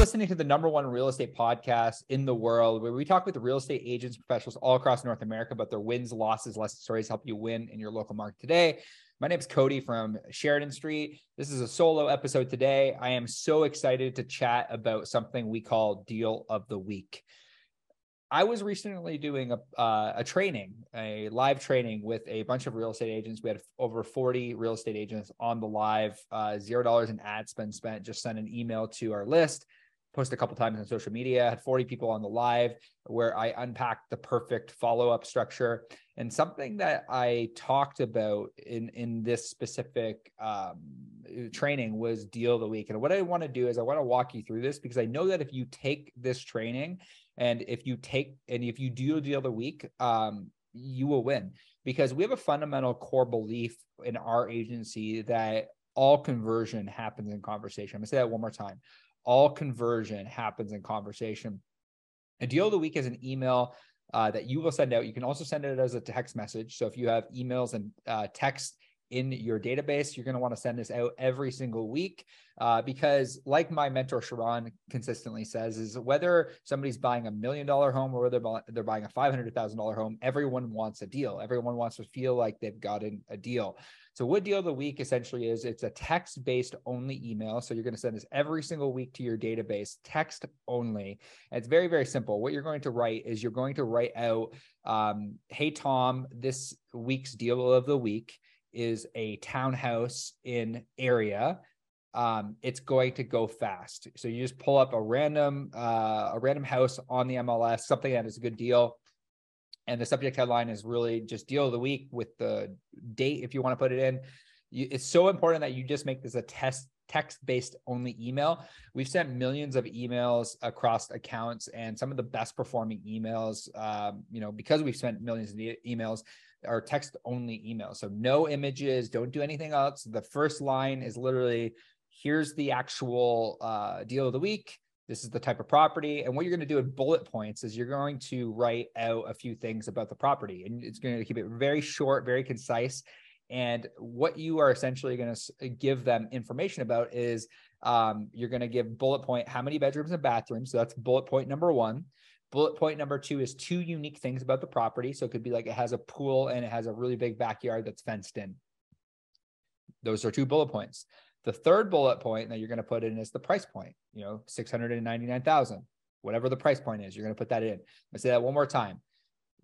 listening to the number one real estate podcast in the world, where we talk with real estate agents, professionals all across North America about their wins, losses, lessons, stories, help you win in your local market today. My name is Cody from Sheridan Street. This is a solo episode today. I am so excited to chat about something we call Deal of the Week. I was recently doing a uh, a training, a live training with a bunch of real estate agents. We had over 40 real estate agents on the live, uh, zero dollars in ad spend spent. Just sent an email to our list, posted a couple times on social media. Had 40 people on the live where I unpacked the perfect follow up structure and something that I talked about in in this specific um, training was deal of the week. And what I want to do is I want to walk you through this because I know that if you take this training and if you take and if you do deal of the week, um, you will win because we have a fundamental core belief in our agency that all conversion happens in conversation. I'm gonna say that one more time. All conversion happens in conversation. A deal of the week is an email uh, that you will send out. You can also send it as a text message. So if you have emails and uh, text in your database. You're going to want to send this out every single week uh, because, like my mentor Sharon consistently says, is whether somebody's buying a million dollar home or whether they're buying a five hundred thousand dollar home, everyone wants a deal. Everyone wants to feel like they've gotten a deal. So, what deal of the week essentially is it's a text based only email. So, you're going to send this every single week to your database, text only. And it's very, very simple. What you're going to write is you're going to write out, um, Hey, Tom, this week's deal of the week is a townhouse in area um, it's going to go fast. So you just pull up a random uh, a random house on the MLS, something that is a good deal, and the subject headline is really just deal of the week with the date if you want to put it in. You, it's so important that you just make this a test text based only email. We've sent millions of emails across accounts, and some of the best performing emails, um, you know, because we've sent millions of e- emails, are text only emails. So no images, don't do anything else. The first line is literally here's the actual uh, deal of the week. This is the type of property. And what you're going to do in bullet points is you're going to write out a few things about the property. And it's going to keep it very short, very concise. And what you are essentially going to give them information about is um, you're going to give bullet point how many bedrooms and bathrooms. So that's bullet point number one. Bullet point number two is two unique things about the property. So it could be like it has a pool and it has a really big backyard that's fenced in. Those are two bullet points. The third bullet point that you're going to put in is the price point, you know, 699,000, whatever the price point is, you're going to put that in. Let's say that one more time.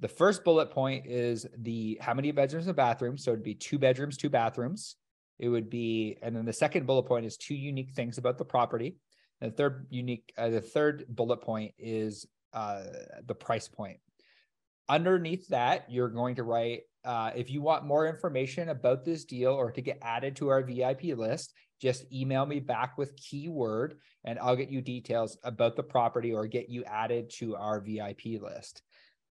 The first bullet point is the how many bedrooms and bathrooms. So it'd be two bedrooms, two bathrooms. It would be, and then the second bullet point is two unique things about the property. And the third unique, uh, the third bullet point is uh, the price point. Underneath that, you're going to write uh, if you want more information about this deal or to get added to our VIP list, just email me back with keyword and I'll get you details about the property or get you added to our VIP list.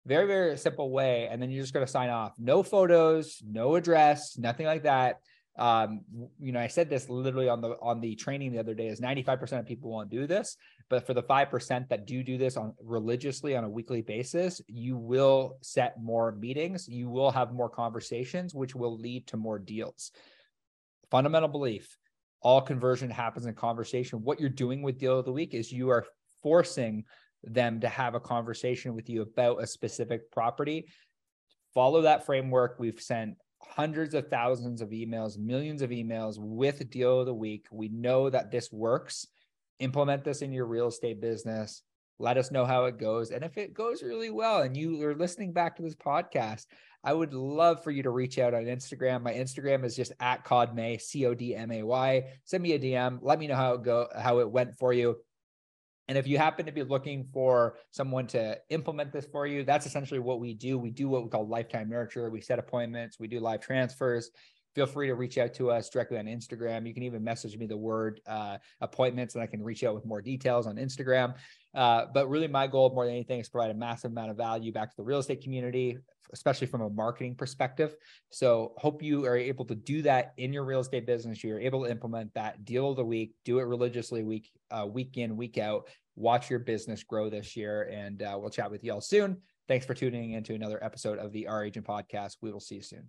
Very, very simple way. And then you're just going to sign off. No photos, no address, nothing like that um, you know, I said this literally on the on the training the other day is 95% of people won't do this, but for the 5% that do do this on religiously on a weekly basis, you will set more meetings, you will have more conversations, which will lead to more deals. Fundamental belief, all conversion happens in conversation. What you're doing with deal of the week is you are forcing them to have a conversation with you about a specific property follow that framework. We've sent hundreds of thousands of emails, millions of emails with deal of the week. We know that this works. Implement this in your real estate business. Let us know how it goes. And if it goes really well and you are listening back to this podcast, I would love for you to reach out on Instagram. My Instagram is just at Codmay, C O D M A Y. Send me a DM. Let me know how it go, how it went for you. And if you happen to be looking for someone to implement this for you, that's essentially what we do. We do what we call lifetime nurture. We set appointments, we do live transfers. Feel free to reach out to us directly on Instagram. You can even message me the word uh, appointments and I can reach out with more details on Instagram. Uh, but really, my goal more than anything is provide a massive amount of value back to the real estate community, especially from a marketing perspective. So, hope you are able to do that in your real estate business. You're able to implement that deal of the week, do it religiously week uh, week in, week out. Watch your business grow this year, and uh, we'll chat with you all soon. Thanks for tuning into another episode of the Our Agent Podcast. We will see you soon.